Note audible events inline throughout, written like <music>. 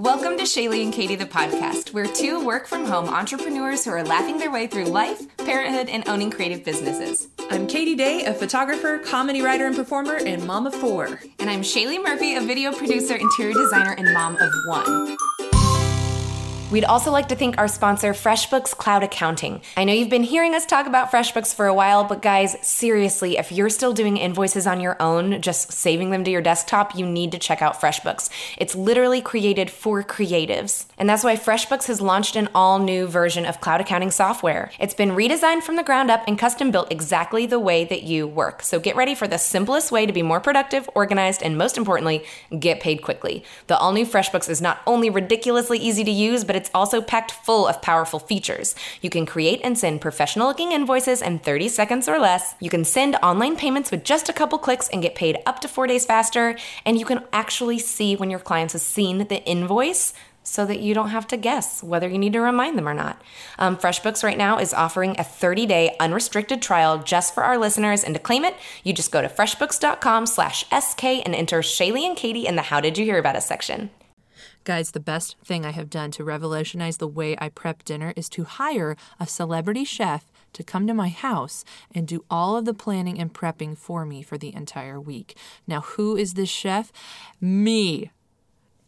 Welcome to Shaylee and Katie, the podcast. We're two work from home entrepreneurs who are laughing their way through life, parenthood, and owning creative businesses. I'm Katie Day, a photographer, comedy writer, and performer, and mom of four. And I'm Shaylee Murphy, a video producer, interior designer, and mom of one. We'd also like to thank our sponsor, FreshBooks Cloud Accounting. I know you've been hearing us talk about FreshBooks for a while, but guys, seriously, if you're still doing invoices on your own, just saving them to your desktop, you need to check out FreshBooks. It's literally created for creatives. And that's why FreshBooks has launched an all new version of cloud accounting software. It's been redesigned from the ground up and custom built exactly the way that you work. So get ready for the simplest way to be more productive, organized, and most importantly, get paid quickly. The all new FreshBooks is not only ridiculously easy to use, but it's also packed full of powerful features. You can create and send professional looking invoices in 30 seconds or less. You can send online payments with just a couple clicks and get paid up to four days faster. And you can actually see when your clients have seen the invoice so that you don't have to guess whether you need to remind them or not. Um, FreshBooks right now is offering a 30-day unrestricted trial just for our listeners, and to claim it, you just go to freshbooks.com slash SK and enter Shaylee and Katie in the "How did you hear about us?" section. Guys, the best thing I have done to revolutionize the way I prep dinner is to hire a celebrity chef to come to my house and do all of the planning and prepping for me for the entire week. Now, who is this chef? Me.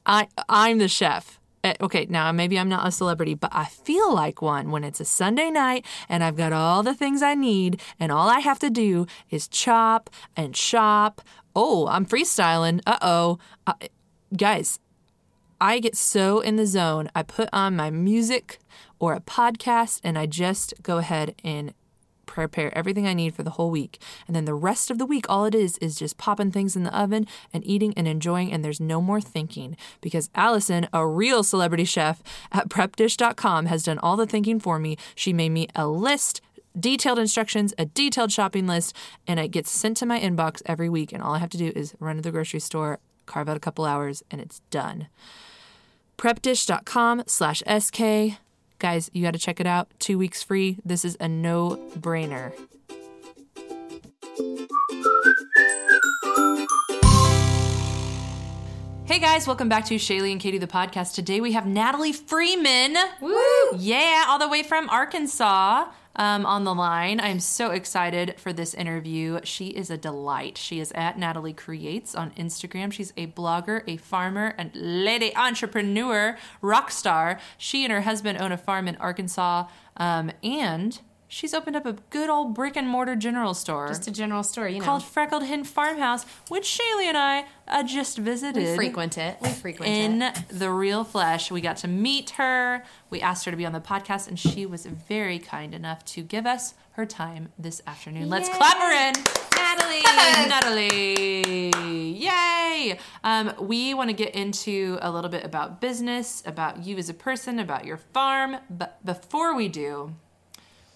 I I'm the chef. Eh, Okay, now maybe I'm not a celebrity, but I feel like one when it's a Sunday night and I've got all the things I need and all I have to do is chop and shop. Oh, I'm freestyling. Uh-oh. Uh, guys, I get so in the zone. I put on my music or a podcast and I just go ahead and prepare everything I need for the whole week. And then the rest of the week, all it is is just popping things in the oven and eating and enjoying. And there's no more thinking because Allison, a real celebrity chef at prepdish.com, has done all the thinking for me. She made me a list detailed instructions, a detailed shopping list, and it gets sent to my inbox every week. And all I have to do is run to the grocery store, carve out a couple hours, and it's done. Prepdish.com slash SK. Guys, you got to check it out. Two weeks free. This is a no brainer. Hey guys, welcome back to Shaylee and Katie the podcast. Today we have Natalie Freeman. Woo! Yeah, all the way from Arkansas um, on the line. I'm so excited for this interview. She is a delight. She is at Natalie Creates on Instagram. She's a blogger, a farmer, and lady entrepreneur, rock star. She and her husband own a farm in Arkansas, um, and she's opened up a good old brick and mortar general store Just a general store, you know. called Freckled Hen Farmhouse, which Shaylee and I uh, just visited. we frequent it. We frequent in it. the real flesh. We got to meet her. We asked her to be on the podcast, and she was very kind enough to give us her time this afternoon. Let's Yay. clap her in. Natalie. Natalie. Yay! Um, we want to get into a little bit about business, about you as a person, about your farm. But before we do,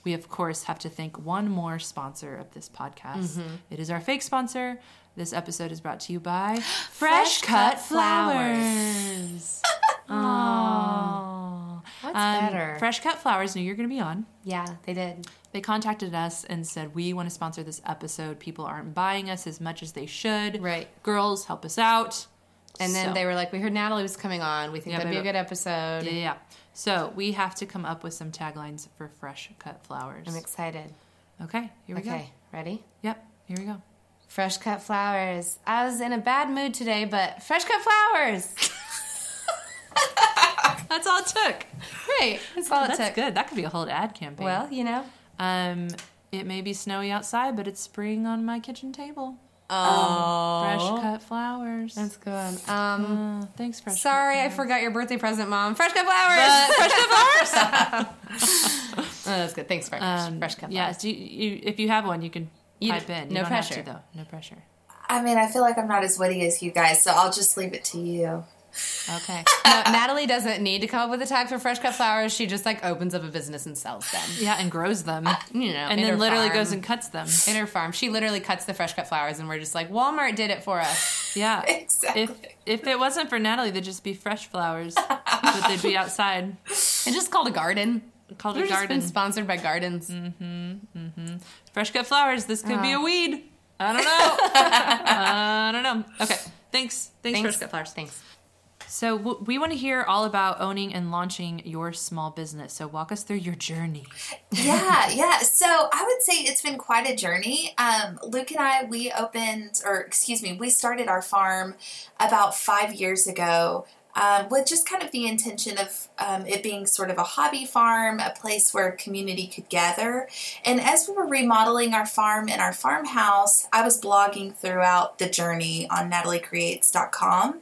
we of course have to thank one more sponsor of this podcast. Mm-hmm. It is our fake sponsor. This episode is brought to you by <gasps> Fresh Cut Flowers. <laughs> Aww. What's Um, better? Fresh Cut Flowers knew you're going to be on. yeah, they did. They contacted us and said, We want to sponsor this episode. People aren't buying us as much as they should. Right. Girls, help us out. And then So- they were like, "We heard Natalie was coming on. We think Yeah, that'd be a good episode." Yeah, yeah. So we have to come up with some taglines for Fresh Cut Flowers. I'm excited. Okay, here we go. Okay, ready? Yep, here we go. Fresh cut flowers. I was in a bad mood today, but fresh cut flowers. <laughs> That's all it took. Right. That's all it That's took. good. That could be a whole ad campaign. Well, you know. um, it may be snowy outside, but it's spring on my kitchen table. Oh. Fresh cut flowers. That's good. Um, Uh, thanks, Fresh. sorry, I forgot your birthday present, Mom. Fresh cut flowers. <laughs> fresh cut flowers. <laughs> <laughs> oh, that's good. Thanks, fresh, Um, fresh cut yeah, flowers. do you, you, if you have one, you can You type d- in. You no don't have pressure. to, though. No pressure. I mean, I feel like I'm not as witty as you guys, so I'll just leave it to you. Okay. No, <laughs> Natalie doesn't need to come up with a tag for fresh cut flowers. She just like opens up a business and sells them. yeah, and grows them. You know, and then literally farm. goes and cuts them. in her farm. She literally cuts the fresh cut flowers, and we're just like, Walmart did it for us. <laughs> Yeah. <laughs> Exactly. If if it wasn't for Natalie, they'd just be fresh flowers, but they'd be outside. It's just called a garden. Called We're a just garden. been sponsored by gardens. Mm-hmm. Mm-hmm. Fresh cut flowers. This could Uh. be a weed. I don't know. I don't know. Okay. Thanks. Thanks, Thanks. fresh cut flowers. Thanks. So w- we want to hear all about owning and launching your small business. So walk us through your journey. yeah, <laughs> yeah. So I would say it's been quite a journey. Um, Luke and I, we opened, or excuse me, we started our farm about five years ago. Um, with just kind of the intention of um, it being sort of a hobby farm, a place where community could gather. And as we were remodeling our farm and our farmhouse, I was blogging throughout the journey on nataliecreates.com.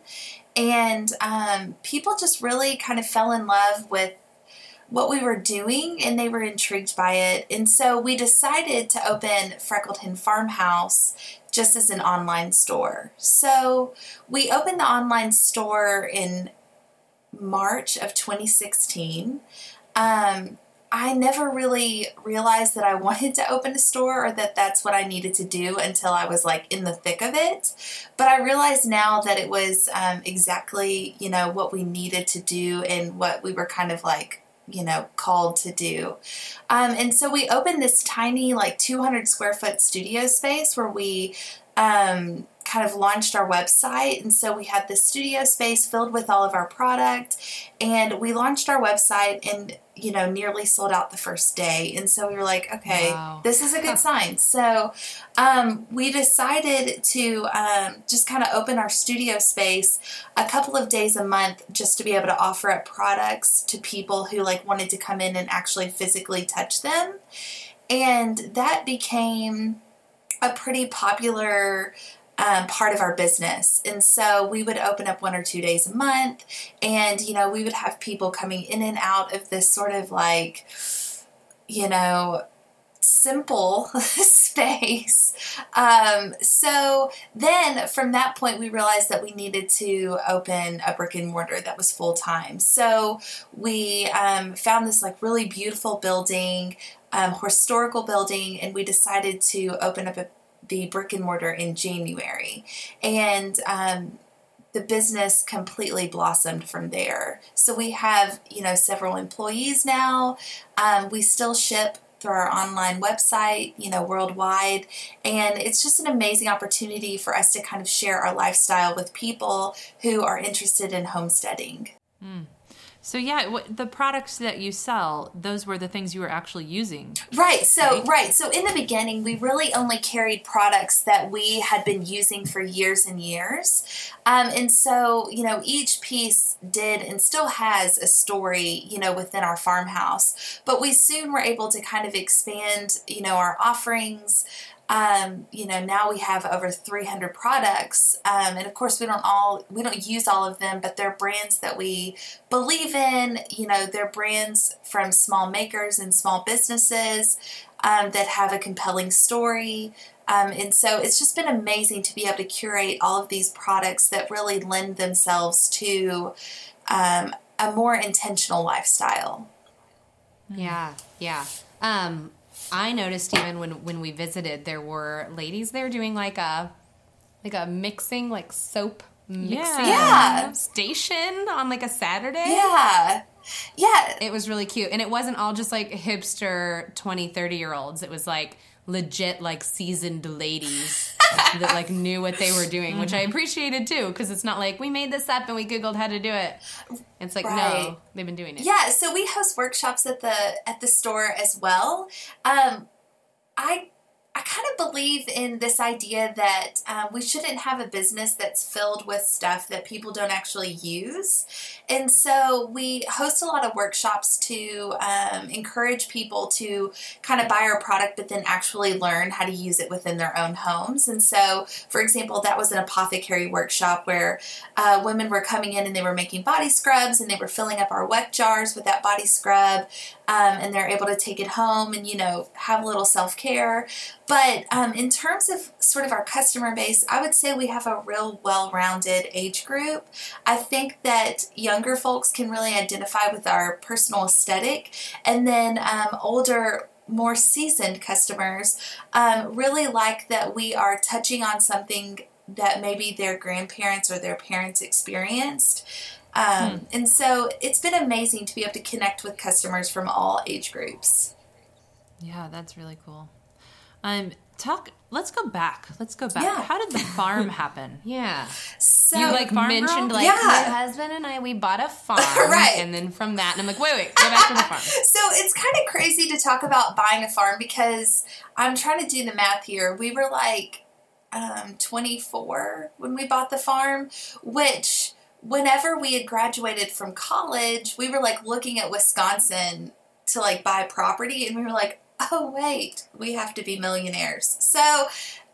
And um, people just really kind of fell in love with what we were doing and they were intrigued by it. And so we decided to open Freckled Hen Farmhouse just as an online store. So we opened the online store in March of 2016. Um, I never really realized that I <laughs> wanted to open a store or that that's what I needed to do until I was like in the thick of it. But I realize now that it was um, exactly, you know, what we needed to do and what we were kind of like you know called to do um, and so we opened this tiny like 200 square foot studio space where we um, kind of launched our website. And so we had this studio space filled with all of our product. And we launched our website and, you know, nearly sold out the first day. And so we were like, okay, wow. this is a good sign. So um, we decided to um, just kind of open our studio space a couple of days a month just to be able to offer up products to people who like wanted to come in and actually physically touch them. And that became a pretty popular um, part of our business. And so we would open up one or two days a month, and you know, we would have people coming in and out of this sort of like, you know, simple <laughs> space. Um, so then from that point, we realized that we needed to open a brick and mortar that was full time. So we um, found this like really beautiful building. Um, historical building, and we decided to open up a the brick and mortar in January. And um, the business completely blossomed from there. So we have, you know, several employees now. Um, we still ship through our online website, you know, worldwide. And it's just an amazing opportunity for us to kind of share our lifestyle with people who are interested in homesteading. Mm. So yeah, the products that you sell, those were the things you were actually using. Right. So right? right. So in the beginning, we really only carried products that we had been using for years and years, um, and so you know each piece did and still has a story, you know, within our farmhouse. But we soon were able to kind of expand, you know, our offerings um, you know now we have over 300 products um, and of course we don't all we don't use all of them but they're brands that we believe in you know they're brands from small makers and small businesses um, that have a compelling story. Um, and so it's just been amazing to be able to curate all of these products that really lend themselves to um, a more intentional lifestyle. Yeah yeah. Um, I noticed even when when we visited, there were ladies there doing like a like a mixing like soap mixing yeah. station on like a Saturday. Yeah. Yeah. It was really cute. And it wasn't all just like hipster 20, 30 year olds. It was like legit like seasoned ladies that like knew what they were doing, which I mm-hmm. appreciated too, because it's not like we made this up and we googled how to do it. It's like right. no, they've been doing it. Yeah, so we host workshops at the at the store as well. Um, I I kind of believe in this idea that um, we shouldn't have a business that's filled with stuff that people don't actually use. And so we host a lot of workshops to um, encourage people to kind of buy our product, but then actually learn how to use it within their own homes. And so, for example, that was an apothecary workshop where uh, women were coming in and they were making body scrubs and they were filling up our Weck jars with that body scrub. Um, and they're able to take it home and, you know, have a little self care. But um, in terms of sort of our customer base, I would say we have a real well rounded age group. I think that younger folks can really identify with our personal aesthetic, and then um, older, more seasoned customers um, really like that we are touching on something that maybe their grandparents or their parents experienced. Um, hmm. And so it's been amazing to be able to connect with customers from all age groups. Yeah, that's really cool. Um, talk. Let's go back. Let's go back. Yeah. How did the farm <laughs> happen? Yeah. So You like farm mentioned girl? like Yeah. my husband and I we bought a <laughs> farm Right. and then from that and I'm like wait wait go back to the farm <laughs> So it's kind of crazy to talk about buying a farm because I'm trying to do the math here. We were like um, 24 when we bought the farm, which whenever we had graduated from college, we were like looking at Wisconsin to like buy property and we were like, oh wait, we have to be millionaires. So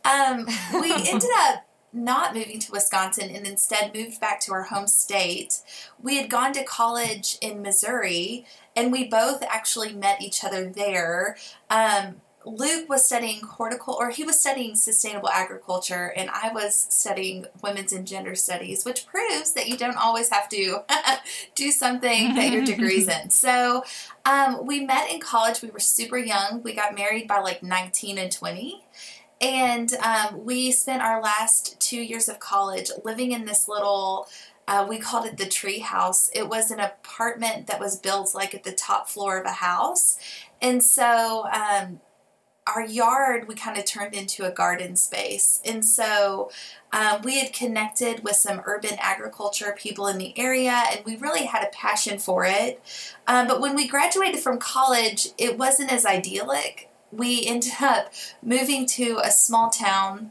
um, we ended up not moving to Wisconsin and instead moved back to our home state. We had gone to college in Missouri and we both actually met each other there. Um, Luke was studying horticulture, or he was studying sustainable agriculture, and I was studying women's and gender studies, which proves that you don't always have to <laughs> do something that your degree's in. <laughs> So um, we met in college. We were super young. We got married by like 19 and 20. And um, we spent our last two years of college living in this little, uh, we called it the tree house. It was an apartment that was built like at the top floor of a house. And so um, our yard, we kind of turned into a garden space. And so um, we had connected with some urban agriculture people in the area, and we really had a passion for it. Um, but when we graduated from college, it wasn't as idyllic we ended up moving to a small town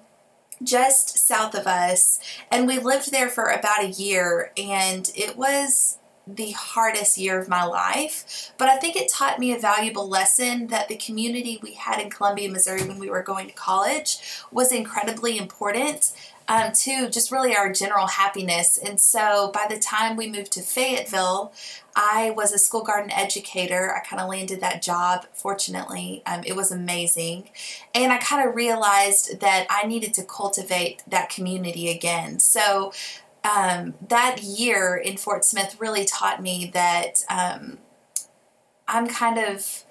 just south of us and we lived there for about a year and it was the hardest year of my life but i think it taught me a valuable lesson that the community we had in columbia missouri when we were going to college was incredibly important um, to just really our general happiness and so by the time we moved to fayetteville I was a school garden educator. I kind of landed that job, fortunately. Um, it was amazing. And I kind of realized that I needed to cultivate that community again. So um, that year in Fort Smith really taught me that um, I'm kind of.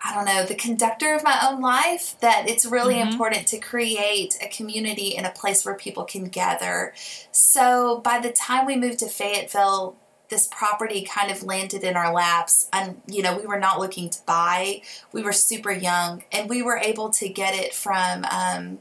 I don't know, the conductor of my own life, that it's really Mhm. important to create a community and a place where people can gather. So by the time we moved to Fayetteville, this property kind of landed in our laps and you know we were not looking to buy we were super young and we were able to get it from um,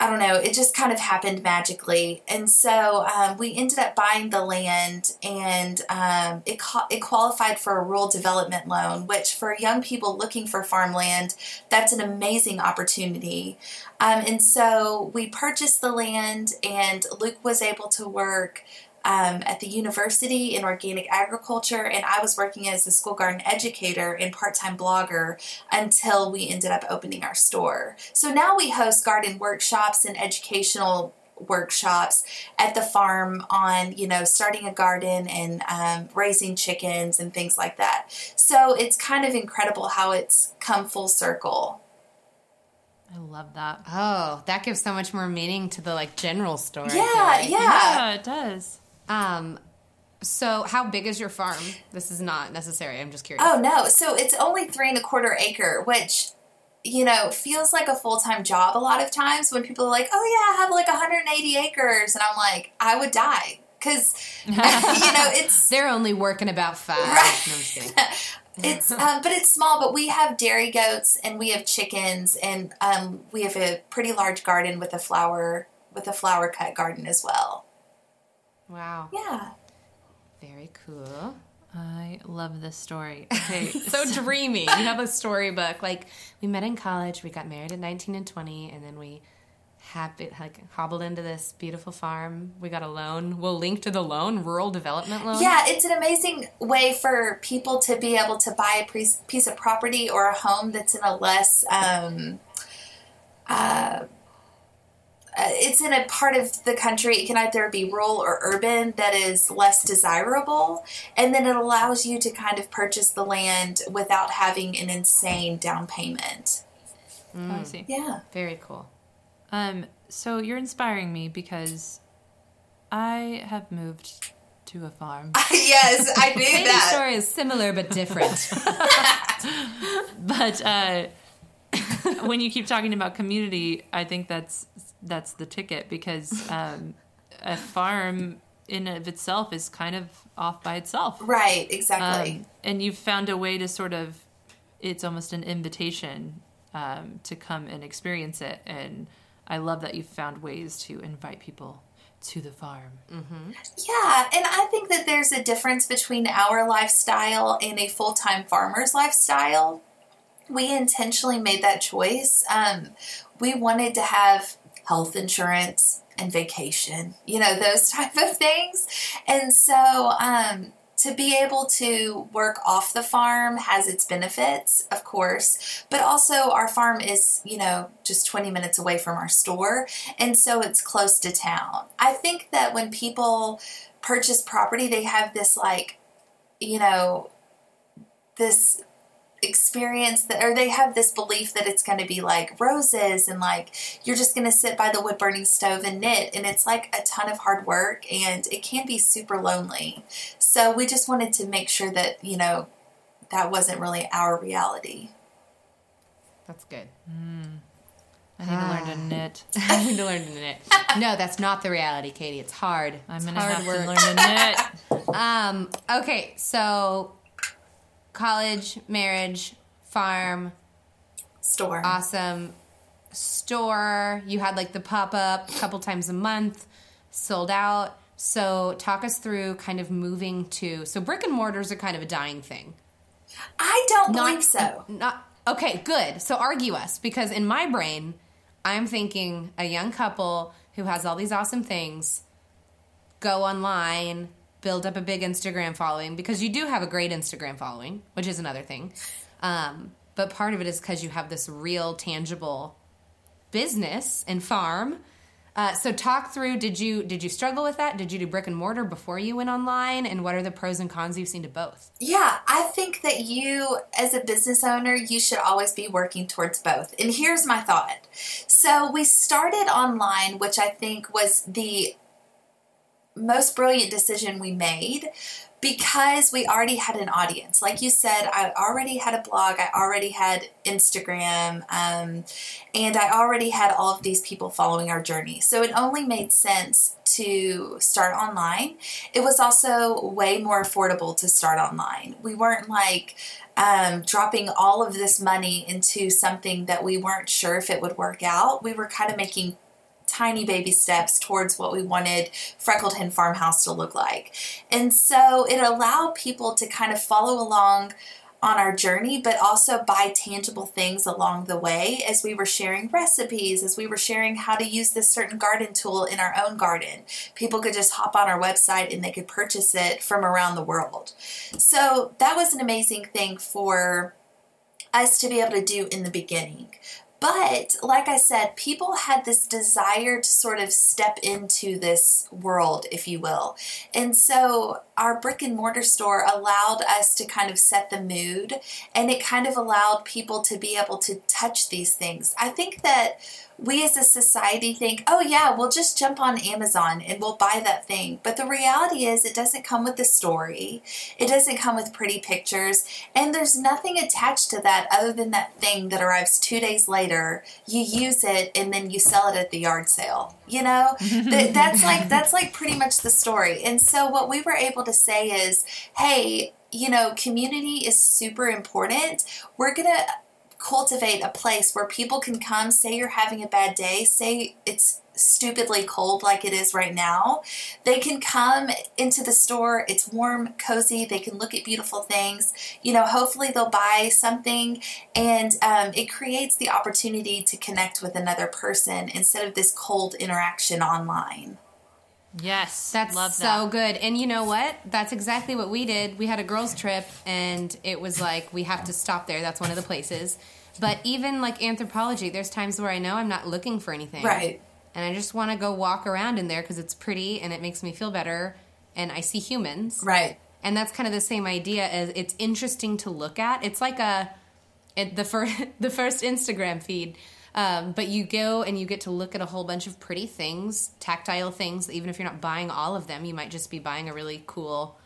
i don't know it just kind of happened magically. And so um, we ended up buying the land and um, it, it qualified for a rural development loan which for young people looking for farmland that's an amazing opportunity. Um, and so we purchased the land and luke was able to work um, at the university in organic agriculture, and I was working as a school garden educator and part time blogger until we ended up opening our store. So now we host garden workshops and educational workshops at the farm on you know starting a garden and um, raising chickens and things like that so it's kind of incredible how it's come full circle I love that. oh that gives so much more meaning to the like general story yeah yeah Yeah, it does. Um so how big is your farm this is not necessary I'm just curious Oh no! So it's only three and a quarter acre, which you know feels like a full time job a lot of times when people are like, "Oh yeah, I have like 180 acres," and I'm like, I would die because <laughs> you know it's <laughs> they're only working about five Right. no, <laughs> it's um, but it's small. But we have dairy goats and we have chickens and um, we have a pretty large garden with a flower with a flower cut garden as well. Wow Yeah. very cool I love this story. <laughs> Okay, so dreamy. <laughs> You have a storybook. Like we met in college, we got married at 19 and 20, and then we happy like hobbled into this beautiful farm. We got a loan. We'll link to the loan, rural development loan. Yeah, it's an amazing way for people to be able to buy a piece piece of property or a home that's in a less. Um, uh, it's in a part of the country. It can either be rural or urban that is less desirable, and then it allows you to kind of purchase the land without having an insane down payment. Oh, I see. Yeah. Very cool. Um, so you're inspiring me because I have moved to a farm, <laughs> yes, I knew <laughs> Baby that. story is similar but different. <laughs> but uh, when you keep talking about community, I think that's that's the ticket because um, a farm in of itself is kind of off by itself. Right, exactly. Um, and you've found a way to sort of it's almost an invitation um, to come and experience it. And I love that you've found ways to invite people to the farm. Yeah, and I think that there's a difference between our lifestyle and a full time farmer's lifestyle. We intentionally made that choice. Um, we wanted to have health insurance and vacation, you know, those <laughs> type of things. And so um, to be able to work off the farm has its benefits, of course, but also our farm is, you know, just 20 minutes away from our store. And so it's close to town. I think that when people purchase property, they have this, like, you know, this experience that or they have this belief that it's going to be like roses and like you're just going to sit by the wood burning stove and knit and it's like a ton of hard work and it can be super lonely so we just wanted to make sure that you know that wasn't really our reality That's good. I need to learn to knit. <laughs> I need to learn to knit. No, that's not the reality, Katie. It's hard. I'm It's gonna hard have work. to learn to knit. <laughs> Um, okay, so college, marriage, farm, store awesome store. You had like the pop up a couple times a month, sold out. So talk us through kind of moving to so brick and mortars are kind of a dying thing. i don't Not- believe so Not okay, good. So argue us because in my brain, I'm thinking a young couple who has all these awesome things go online, build up a big Instagram following because you do have a great Instagram following, which is another thing. Um, but part of it is because you have this real, tangible business and farm. Uh, so talk through did you did you struggle with that did you do brick and mortar before you went online and what are the pros and cons you've seen to both Yeah, I think that you, as a business owner, you should always be working towards both. And here's my thought. So we started online, which I think was the most brilliant decision we made because we already had an audience. Like you said, I already had a blog, I already had Instagram, um, and I already had all of these people following our journey. So it only made sense to start online. It was also way more affordable to start online. We weren't like, um, dropping all of this money into something that we weren't sure if it would work out. We were kind of making tiny baby steps towards what we wanted Freckled Hen Farmhouse to look like. And so it allowed people to kind of follow along on our journey, but also buy tangible things along the way as we were sharing recipes, as we were sharing how to use this certain garden tool in our own garden. People could just hop on our website and they could purchase it from around the world. So that was an amazing thing for us to be able to do in the beginning. But like I said, people had this desire to sort of step into this world, if you will. And so our brick and mortar store allowed us to kind of set the mood and it kind of allowed people to be able to touch these things. I think that we as a society think, oh, yeah, we'll just jump on Amazon and we'll buy that thing. But the reality is, it doesn't come with the story, it doesn't come with pretty pictures, and there's nothing attached to that other than that thing that arrives two days later. You use it and then you sell it at the yard sale. You know, <laughs> That- that's like that's like pretty much the story. And so what we were able to say is, hey, you know, community is super important. We're gonna cultivate a place where people can come say you're having a bad day say it's stupidly cold like it is right now they can come into the store it's warm cozy they can look at beautiful things you know hopefully they'll buy something and um, it creates the opportunity to connect with another person instead of this cold interaction online Yes, That's love so that. good. And you know what? That's exactly what we did. We had a girls' trip, and it was like, we have to stop there. That's one of the places. But even like Anthropologie, there's times where I know I'm not looking for anything. Right. And I just want to go walk around in there because it's pretty and it makes me feel better. And I see humans. right And that's kind of the same idea as it's interesting to look at. It's like a it, the first <laughs> the first Instagram feed. Um, but you go and you get to look at a whole bunch of pretty things, tactile things. Even if you're not buying all of them, you might just be buying a really cool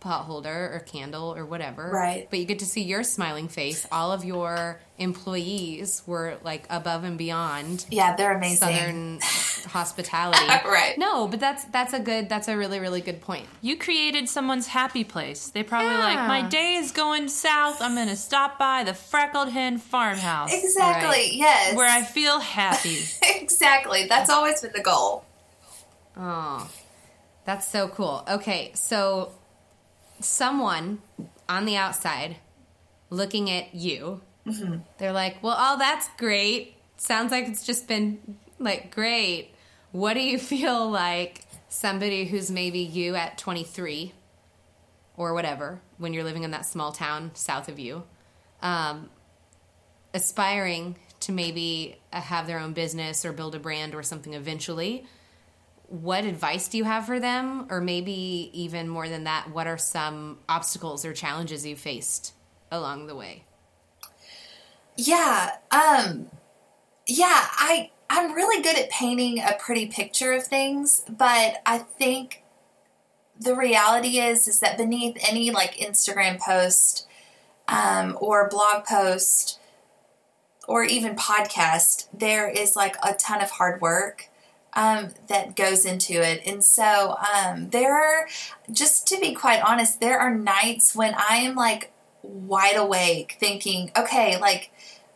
pot holder or candle or whatever. Right. But you get to see your smiling face. All of your employees were like above and beyond Yeah, they're amazing. southern <laughs> hospitality. <laughs> Right. No, but that's that's a good that's a really really good point. You created someone's happy place. They probably like, my day is going south. I'm going to stop by the Freckled Hen farmhouse Exactly. Right. Yes. where I feel happy. <laughs> exactly. That's always been the goal. Oh, that's so cool. Okay, so someone on the outside looking at you, they're like, well, oh, that's great. Sounds like it's just been like great. What do you <laughs> feel like somebody who's maybe you at 23 or whatever, when you're living in that small town south of you, um, aspiring to maybe uh, have their own business or build a brand or something eventually? What advice do you have for them or maybe even more than that what are some obstacles or challenges you faced along the way Yeah. Um yeah, I I'm really good at painting a pretty picture of things, but I think the reality is is that beneath any like Instagram post um, or blog post or even podcast, there is like a ton of hard work um, that goes into it. And so um, there are, just to be quite honest, there are nights when I am like wide awake thinking, okay, like,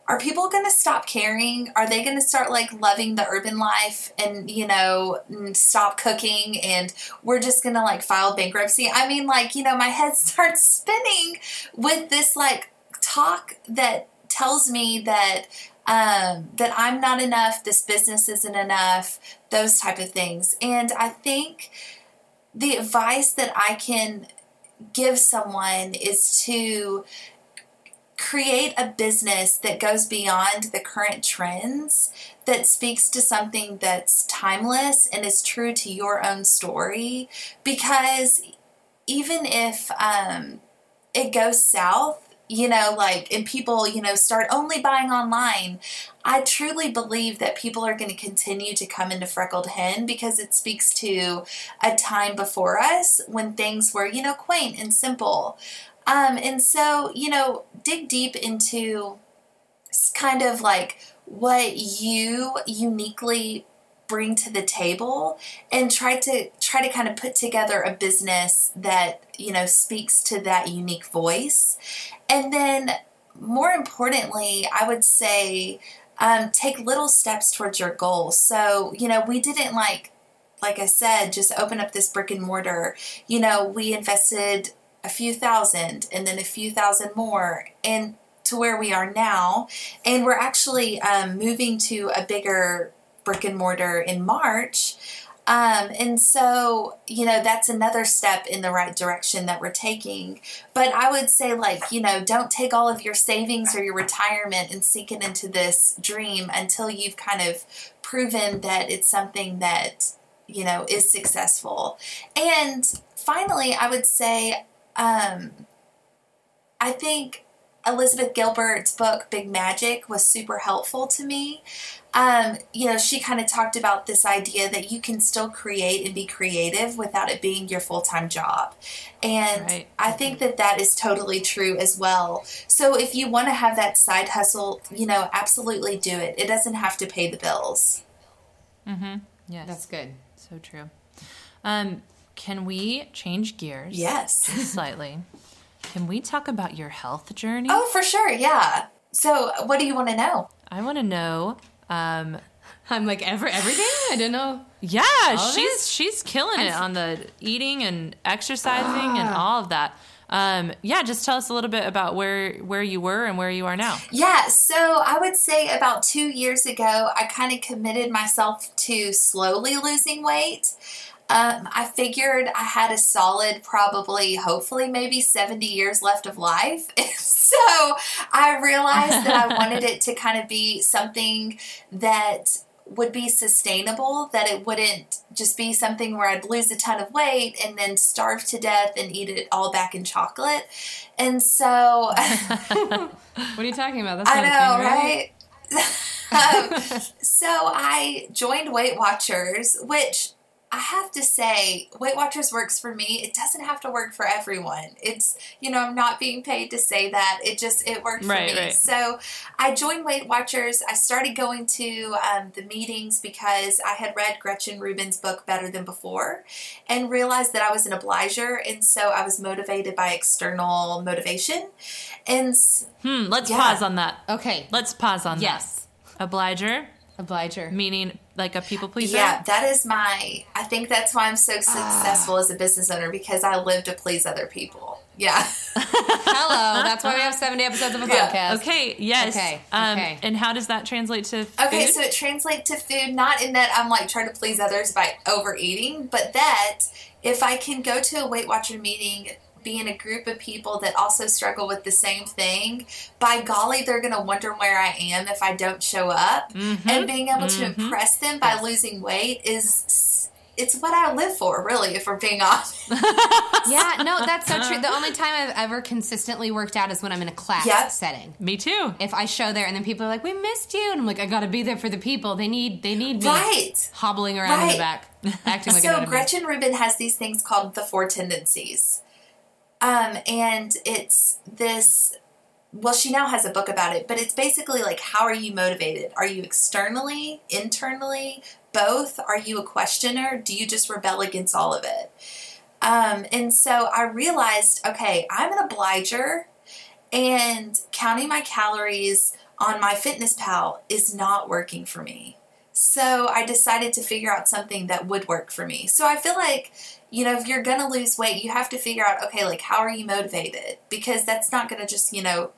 are people going to stop caring? Are they going to start like loving the urban life and, you know, stop cooking and we're just going to like file bankruptcy? I mean, like, you know, my head <laughs> starts spinning with this like talk that tells me that um, that I'm not enough, this business isn't enough, those type of things. And I think the advice that I can give someone is to create a business that goes beyond the current trends that speaks to something that's timeless and is true to your own story because even if um, it goes south you know like and people you know start only buying online i truly believe that people are going to continue to come into freckled hen because it speaks to a time before us when things were you know quaint and simple. Um, and so you know dig deep into kind of like what you uniquely bring to the table and try to try to kind of put together a business that you know speaks to that unique voice. And then more importantly i would say um, take little steps towards your goal. So you know we didn't like like i said just open up this brick and mortar. You know we invested a few thousand and then a few thousand more and to where we are now. And we're actually um, moving to a bigger brick and mortar in march um, and so, you know, that's another step in the right direction that we're taking. But I would say, like, you know, don't take all of your savings or your retirement and sink it into this dream until you've kind of proven that it's something that, you know, is successful. And finally, I would say, um, I think Elizabeth Gilbert's book, Big Magic, was super helpful to me. Um, you know, she kind of talked about this idea that you can still create and be creative without it being your full time job. And Right. I think that that is totally true as well. So if you want to have that side hustle, you know, absolutely do it. It doesn't have to pay the bills. Mm hmm. Yes. that's good so true. Um, can we change gears? Yes. Slightly. <laughs> Can we talk about your health journey? Oh, for sure. Yeah. So, what do you want to know? I want to know. Um, i'm like ever everything i don't know yeah, of she's it? she's killing it on the eating and exercising and all of that. Um, yeah, just tell us a little bit about where where you were and where you are now. Yeah, so I would say about two years ago, I kind of committed myself to slowly losing weight. Um, I figured I had a solid, probably, hopefully, maybe 70 years left of life. <laughs> so I realized that I wanted <laughs> it to kind of be something that would be sustainable, that it wouldn't just be something where I'd lose a ton of weight and then starve to death and eat it all back in chocolate. And so. what are you talking about that's I not know, thing, right? <laughs> um, so I joined Weight Watchers, which I have to say, Weight Watchers works for me. It doesn't have to work for everyone. It's, you know, I'm not being paid to say that. It just, it worked for me. right. So I joined Weight Watchers. I started going to um, the meetings because I had read Gretchen Rubin's book Better Than Before and realized that I was an obliger. And so I was motivated by external motivation. And Hmm, let's Yeah. pause on that. Okay. Let's pause on Yes. that. Obliger, Obliger. meaning like a people pleaser. yeah, that is my, I think that's why I'm so successful as a business owner because I live to please other people. Yeah. <laughs> Hello. That's why we have 70 episodes of a Yeah. podcast. Okay. Yes. Okay, Um, okay. And how does that translate to food? Okay, so it translates to food, not in that I'm like trying to please others by overeating, but that if I can go to a Weight Watcher meeting, be in a group of people that also struggle with the same thing, by golly, they're going to wonder where I am if I don't show up. Mm-hmm. And being able to impress them by losing weight is. It's what I live for, really, if we're being honest. <laughs> Yeah, no, that's so true. The only <laughs> time I've ever consistently worked out is when I'm in a class Yep. setting. Me too. If I show there and then people are like, "We missed you," and I'm like, "I got to be there for the people. They need, they need me." Right. Hobbling around in the back, acting like a so minimum. Gretchen Rubin has these things called the four tendencies, um, and it's this. Well, she now has a book about it, but it's basically like how are you motivated? Are you externally, internally, both? Are you a questioner? Do you just rebel against all of it? Um, and so I realized, okay, I'm an obliger, and counting my calories on my Fitness Pal is not working for me. So I decided to figure out something that would work for me. So I feel like, you know, if you're going to lose weight, you have to figure out, okay, like, how are you motivated? Because that's not going to just, you know,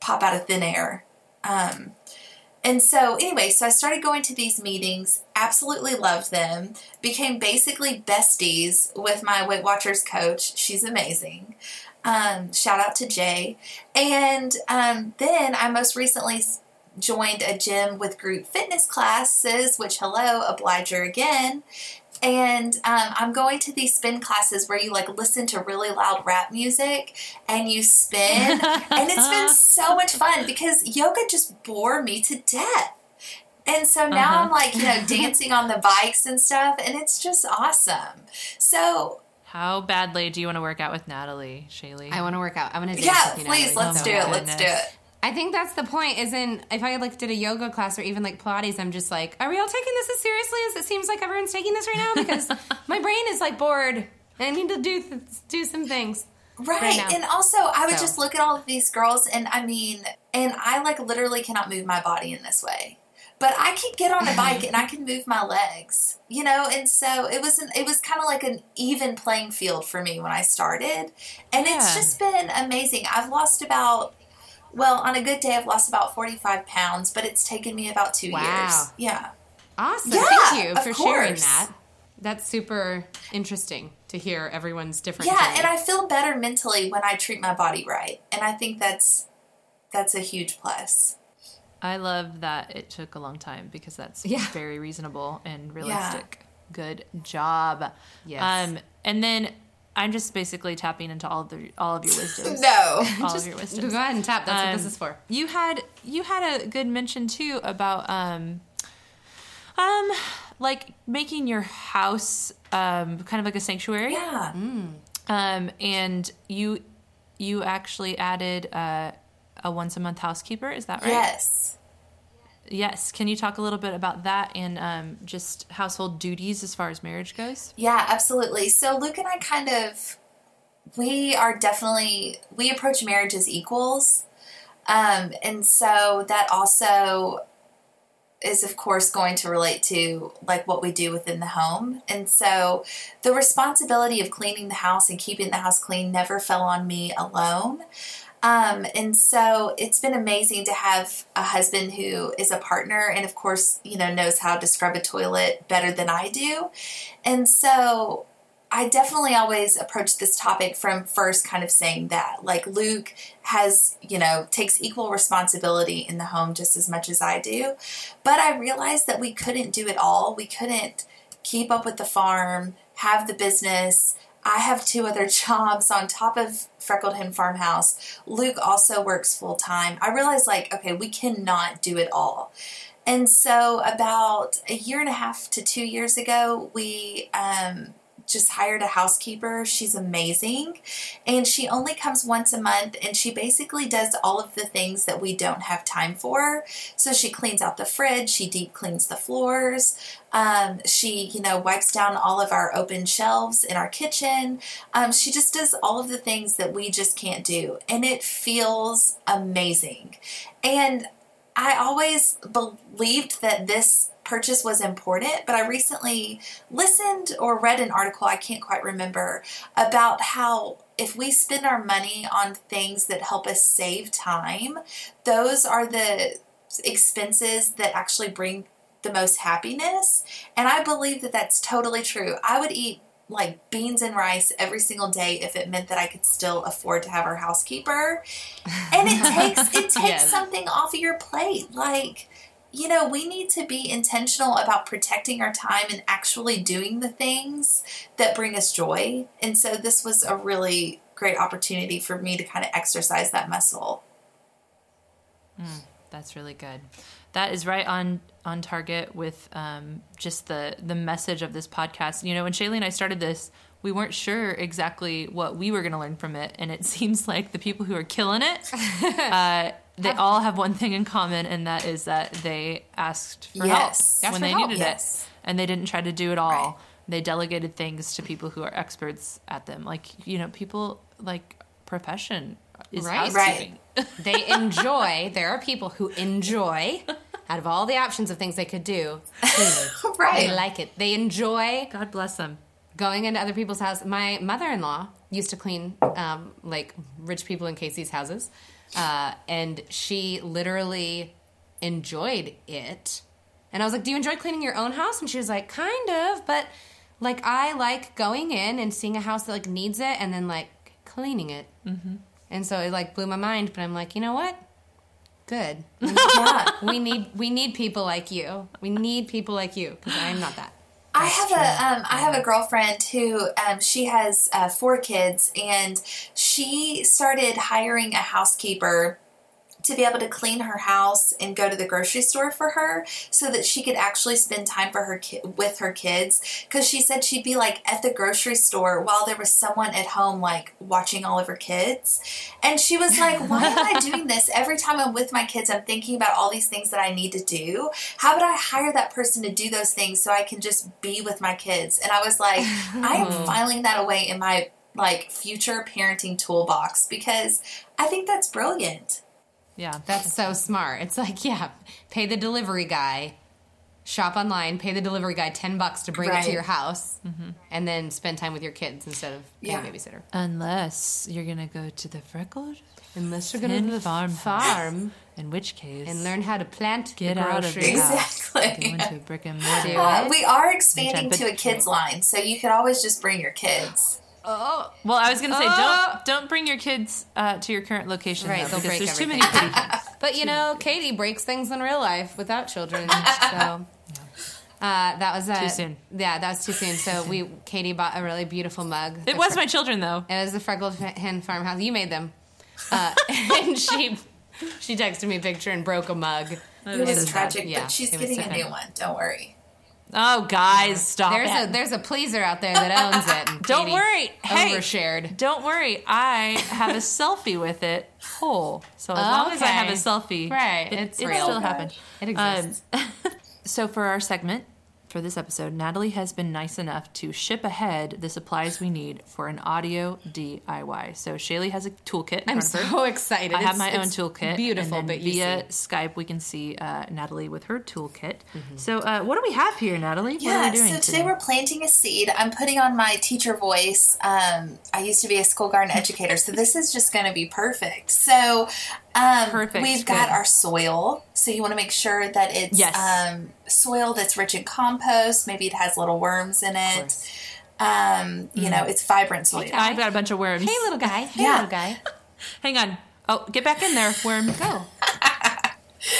pop out of thin air. Um, and so, anyway, so I started going to these meetings, absolutely loved them, became basically besties with my Weight Watchers coach. She's amazing. Um, shout out to Jay. And um, then I most recently joined a gym with group fitness classes, which, hello, obliger again. And um, I'm going to these spin classes where you like listen to really loud rap music and you spin. and it's been <laughs> so much fun because yoga just bore me to death. And so now I'm like, you know, dancing on the bikes and stuff, and it's just awesome. So, How badly do you want to work out with Natalie, Shaylee? I want to work out. I want to dance. yeah, with you, please, Natalie. let's Oh do my it. Let's do it. I think that's the point. Isn't if I like did a yoga class or even like Pilates, I'm just like, are we all taking this as seriously as it seems like everyone's taking this right now? Because <laughs> my brain is like bored and I need to do th- do some things. Right. now. and also, I would So. just look at all of these girls, and I mean, and I like literally cannot move my body in this way. But I can get on a <laughs> bike and I can move my legs, you know. And so it was an, it was kind of like an even playing field for me when I started, and it's just been amazing. I've lost about, well, on a good day, I've lost about forty five pounds, but it's taken me about two Wow. years. Yeah. Awesome. Yeah, Thank you of for sharing course. that. That's super interesting to hear everyone's different. Yeah, journey. and I feel better mentally when I treat my body right, and I think that's that's a huge plus. I love that it took a long time because that's Yeah. very reasonable and realistic. Good job. Yes. Um, and then I'm just basically tapping into all of the all of your <laughs> wisdoms. No. all of your wisdoms. Go ahead and tap. That's what this Um, is for. You had you had a good mention too about um um like making your house um kind of like a sanctuary. Yeah. Um and you you actually added uh, a once a month housekeeper, is that right? Yes. Yes. Can you talk a little bit about that and um, just household duties as far as marriage goes? Yeah, absolutely. So Luke and I kind of we are definitely we approach marriage as equals. Um, and so that also is of course going to relate to like what we do within the home. And so the responsibility of cleaning the house and keeping the house clean never fell on me alone. Um, and so it's been amazing to have a husband who is a partner and of course, you know, knows how to scrub a toilet better than I do. And so I definitely always approach this topic from first kind of saying that like Luke has, you know, takes equal responsibility in the home just as much as I do. But I realized that we couldn't do it all. We couldn't keep up with the farm, have the business. I have two other <laughs> jobs on top of Freckled Hen Farmhouse. Luke also works full time. I realized like, okay, we cannot do it all. And so, about a year and a half to two years ago, we um, just hired a housekeeper. She's amazing. And she only comes once a month and she basically does all of the things that we don't have time for. So she cleans out the fridge, she deep cleans the floors, um, she, you know, wipes down all of our open shelves in our kitchen. Um, she just does all of the things that we just can't do. And it feels amazing. And I always believed that this purchase was important, but I recently listened or read an article, I can't quite remember, about how if we spend our money on things that help us save time, those are the expenses that actually bring the most happiness. And I believe that that's totally true. I would eat like beans and rice every single day if it meant that I could still afford to have our housekeeper. And it takes it <laughs> takes Yes. something off of your plate. Like, you know, we need to be intentional about protecting our time and actually doing the things that bring us joy. And so this was a really great opportunity for me to kind of exercise that muscle. That's really good. That is right on on target with um, just the the message of this podcast. You know, when Shaylee and I started this, we weren't sure exactly what we were going to learn from it, and it <laughs> seems like the people who are killing it, <laughs> uh, they all have one thing in common, and that is that they asked for Yes. help Asked when for they help, needed yes. it, and they didn't try to do it all. Right. They delegated things to people who are experts at them, like you know, people like profession is Right. housekeeping. they enjoy. There are people who enjoy, out of all the options of things they could do, cleaning. <laughs> Right. They like it. They enjoy God bless them. going into other people's house. My mother-in-law used to clean um, like rich people in Casey's houses, uh, and she literally enjoyed it. And I was like, "Do you enjoy cleaning your own house?" And she was like, "Kind of, but like I like going in and seeing a house that like needs it, and then like cleaning it." Mm-hmm. And so it like blew my mind. But I'm like, you know what? Good. <laughs> Yeah. we need we need people like you. We need people like you because I'm not that. I have a um, I have a girlfriend who um, she has uh, four kids, and she started hiring a housekeeper to be able to clean her house and go to the grocery store for her, so that she could actually spend time for her ki- with her kids. Because she said she'd be like at the grocery store while there was someone at home like watching all of her kids, and she was like, "Why am I <laughs> doing this? Every time I'm with my kids, I'm thinking about all these things that I need to do. How would I hire that person to do those things so I can just be with my kids?" And I was like, "I am <laughs> filing that away in my like future parenting toolbox because I think that's brilliant." Yeah, That's so smart. It's like, yeah, pay the delivery guy, shop online, pay the delivery guy 10 bucks to bring it to your house, and then spend time with your kids instead of paying Yeah. a babysitter. Unless you're gonna go to the freckled Unless you're going to the farm farm in which case and learn how to plant get the out of groceries. your house, Exactly. go into a brick and mortar. Uh, we are expanding to a kids line, so you could always just bring your kids. Oh, well, I was gonna say Oh. don't don't bring your kids uh, to your current location, Right, though, they'll because break there's too many everything. kitty things. <laughs> But you know, Katie breaks things in real life without children. <laughs> So uh, that was uh, Too soon. Yeah, that was too soon. So we Katie bought a really beautiful mug. It was my children, though. It was the Freckled Hen Farmhouse. You made them, uh, <laughs> and she she texted me a picture and broke a mug. It was so sad. tragic, Yeah, but she's getting a new one. Don't worry. Oh, guys, stop There's it! a there's a pleaser out there that owns it. <laughs> Don't Katie worry. Hey. overshared. Don't worry, I have a selfie with it whole. So as long as I have a selfie, Right, it, it's it real. still happened. It exists. Um, <laughs> so for our segment for this episode, Natalie has been nice enough to ship ahead the supplies we need for an audio DIY. So Shaylee has a toolkit. I'm front her. so excited. I have It's- my own toolkit. Beautiful, and then but via see. Skype we can see uh, Natalie with her toolkit. So uh, what do we have here, Natalie? Yeah, what are we doing so today we're planting a seed. I'm putting on my teacher voice. Um, I used to be a school garden educator, so this is just going to be perfect. So um, Perfect, we've got good. our soil. So you want to make sure that it's Yes. um, soil that's rich in compost. Maybe it has little worms in it. Um, you know, it's vibrant soil. I've got a bunch of worms. Hey, little guy. Hey, Yeah. little guy. <laughs> Hang on. Oh, get back in there, worm. Go.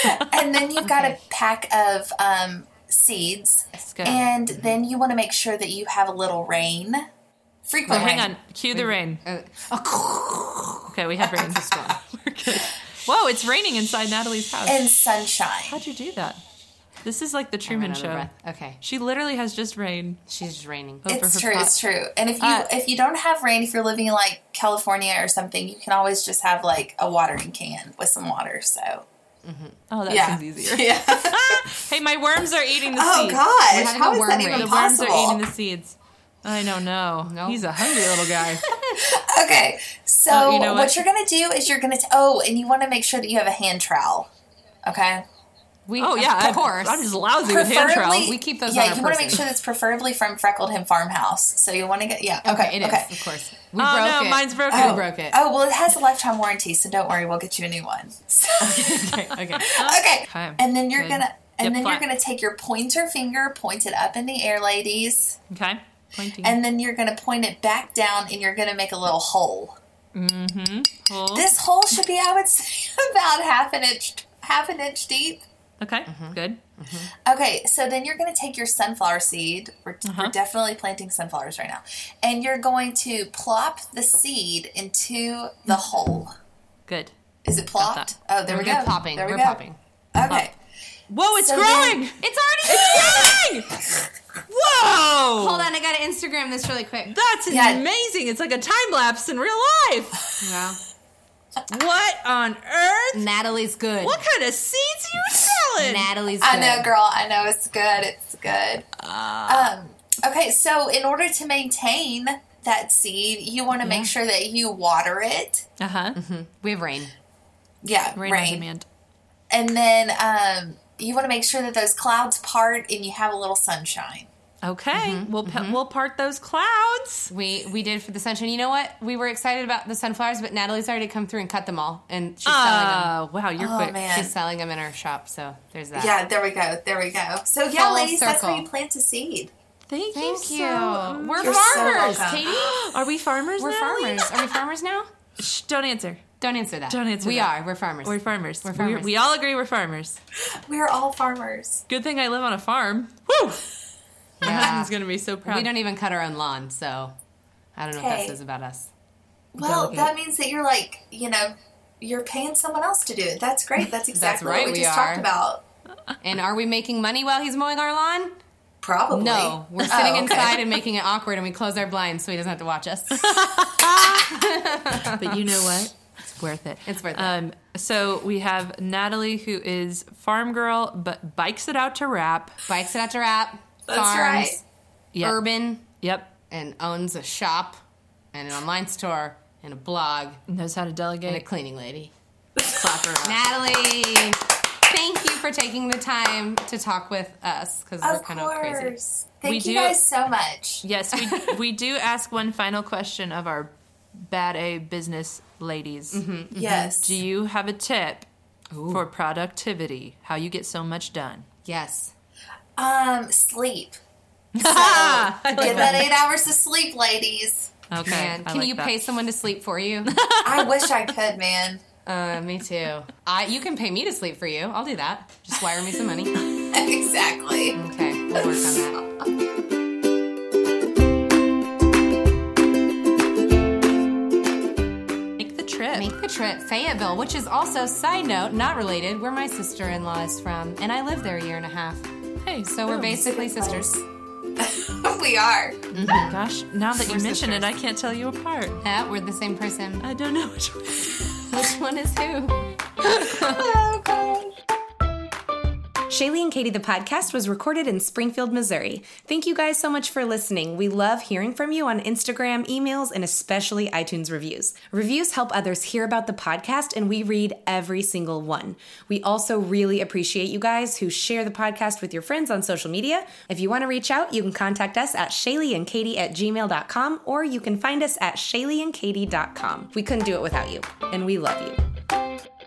<laughs> and then you've got Okay. a pack of um, seeds. go. And then you want to make sure that you have a little rain. Frequent Oh, hang on. Cue the rain. Uh, <laughs> Okay, we have rain. We're good. Whoa, it's raining inside Natalie's house. And sunshine. How'd you do that? This is like the Truman Show. breath. Okay, She literally has just rain. she's just raining. over It's her true. pot. It's true. And if you Uh, if you don't have rain, if you're living in like California or something, you can always just have like a watering can with some water. So Oh, that yeah, seems easier. <laughs> Yeah. <laughs> hey, my worms are eating the oh seeds. gosh, having how a is worm that rain. even The worms are eating the seeds. I don't know. Nope. He's a hungry little guy. <laughs> Okay, so Oh, you know what? what? you're gonna do is you're gonna t- oh, and you want to make sure that you have a hand trowel. Okay. We, Oh yeah, of course. I'm just lousy with hand trowels. We keep those Yeah, on our you want to make sure that's preferably from Freckled Hen Farmhouse. So you want to get yeah. Okay. Okay, it is okay. of course. We Oh, broke no, it. mine's broken. Oh, we Oh. broke it. Oh well, it has a lifetime warranty, so don't worry, we'll get you a new one. <laughs> So- <laughs> okay, okay. okay. Uh, okay, And then you're good. gonna and Yep, then flat. you're gonna take your pointer finger, point it up in the air, ladies, Okay. Pointing. and then you're gonna point it back down, and you're gonna make a little hole. Hold. This hole should be, I would <laughs> say, about half an inch, half an inch deep. Okay. Mm-hmm. Good. Okay, so then you're going to take your sunflower seed. We're, Uh-huh. we're definitely planting sunflowers right now. And you're going to plop the seed into the hole. Good. Is it plopped? Oh, there We're we go. good popping. There we We're go. popping. Okay. Whoa! It's So growing. then- It's already It's growing. <laughs> Whoa! Hold on, I gotta Instagram this really quick. That's Yeah. amazing. It's like a time lapse in real life. Wow. What on earth? Natalie's good. What kind of seeds are you selling? Natalie's good. I know, girl. I know it's good. It's good. Ah. um, okay, so in order to maintain that seed, you want to make sure that you water it. Uh huh. We have rain. Yeah, Rain, rain. on demand. And then um, you want to make sure that those clouds part and you have a little sunshine. Okay, Mm-hmm, we'll pe- we'll part those clouds. We we did for the sunshine. You know what? We were excited about the sunflowers, but Natalie's already come through and cut them all, and she's selling them. Oh wow, you're Oh, quick. man. She's selling them in her shop. So there's that. Yeah, there we go. There we go. So yeah, Full ladies, that's circle. how you plant a seed. Thank Thank, you. so We're You're so farmers, welcome. Katie. <gasps> Are we farmers? We're Natalie? farmers. Are we farmers now? <gasps> Shh, don't answer. Don't answer that. Don't answer We that. are. We're farmers. We're farmers. We're We're- farmers. We all agree we're farmers. <gasps> We're all farmers. Good thing I live on a farm. Woo! My <laughs> Yeah. husband's gonna be so proud. We don't even cut our own lawn, so I don't know what that says about us. Well, Delegate. that means that you're like, you know, you're paying someone else to do it. That's great. That's <laughs> exactly right, what we, we just are. talked about. <laughs> And are we making money while he's mowing our lawn? Probably. No, we're Oh, sitting okay. inside and making it awkward, and we close our blinds so he doesn't have to watch us. But you know what? It's worth it. It's worth it. Um, so we have Natalie, who is farm girl, but bikes it out to rap. Bikes it out to rap, That's farms, right. Yep. urban, Yep. and owns a shop and an online store and a blog Knows how to delegate. and a cleaning lady. <laughs> Clap her up. Natalie, thank you for taking the time to talk with us because we're Of kind of crazy. course. Thank We you do- guys so much. Yes, we we do ask one final question of our bad A business ladies. Yes. Do you have a tip for productivity? How you get so much done? Yes. Um, sleep. <laughs> So, get that. that eight hours of sleep, ladies. Okay. Man, can like you that. pay someone to sleep for you? <laughs> I wish I could, man. uh, me too. I you can pay me to sleep for you. I'll do that. Just wire me some money. <laughs> exactly. Okay, we'll work on that. Trip. Make the trip Fayetteville, which is also side note, not related, where my sister-in-law is from, and I lived there a year and a half. hey, So we're oh, basically sisters. <laughs> we are. Mm-hmm. Oh, gosh, now that you mention it. I can't tell you apart. Yeah, we're the same person. I don't know which one. <laughs> Which one is who? <laughs> Oh, gosh. Shaylee and Katie, the podcast, was recorded in Springfield, Missouri. Thank you guys so much for listening. We love hearing from you on Instagram, emails, and especially iTunes reviews. Reviews help others hear about the podcast, and we read every single one. We also really appreciate you guys who share the podcast with your friends on social media. If you want to reach out, you can contact us at shayleeandkatie at gmail.com or you can find us at shayleeandkatie.com. We couldn't do it without you, and we love you.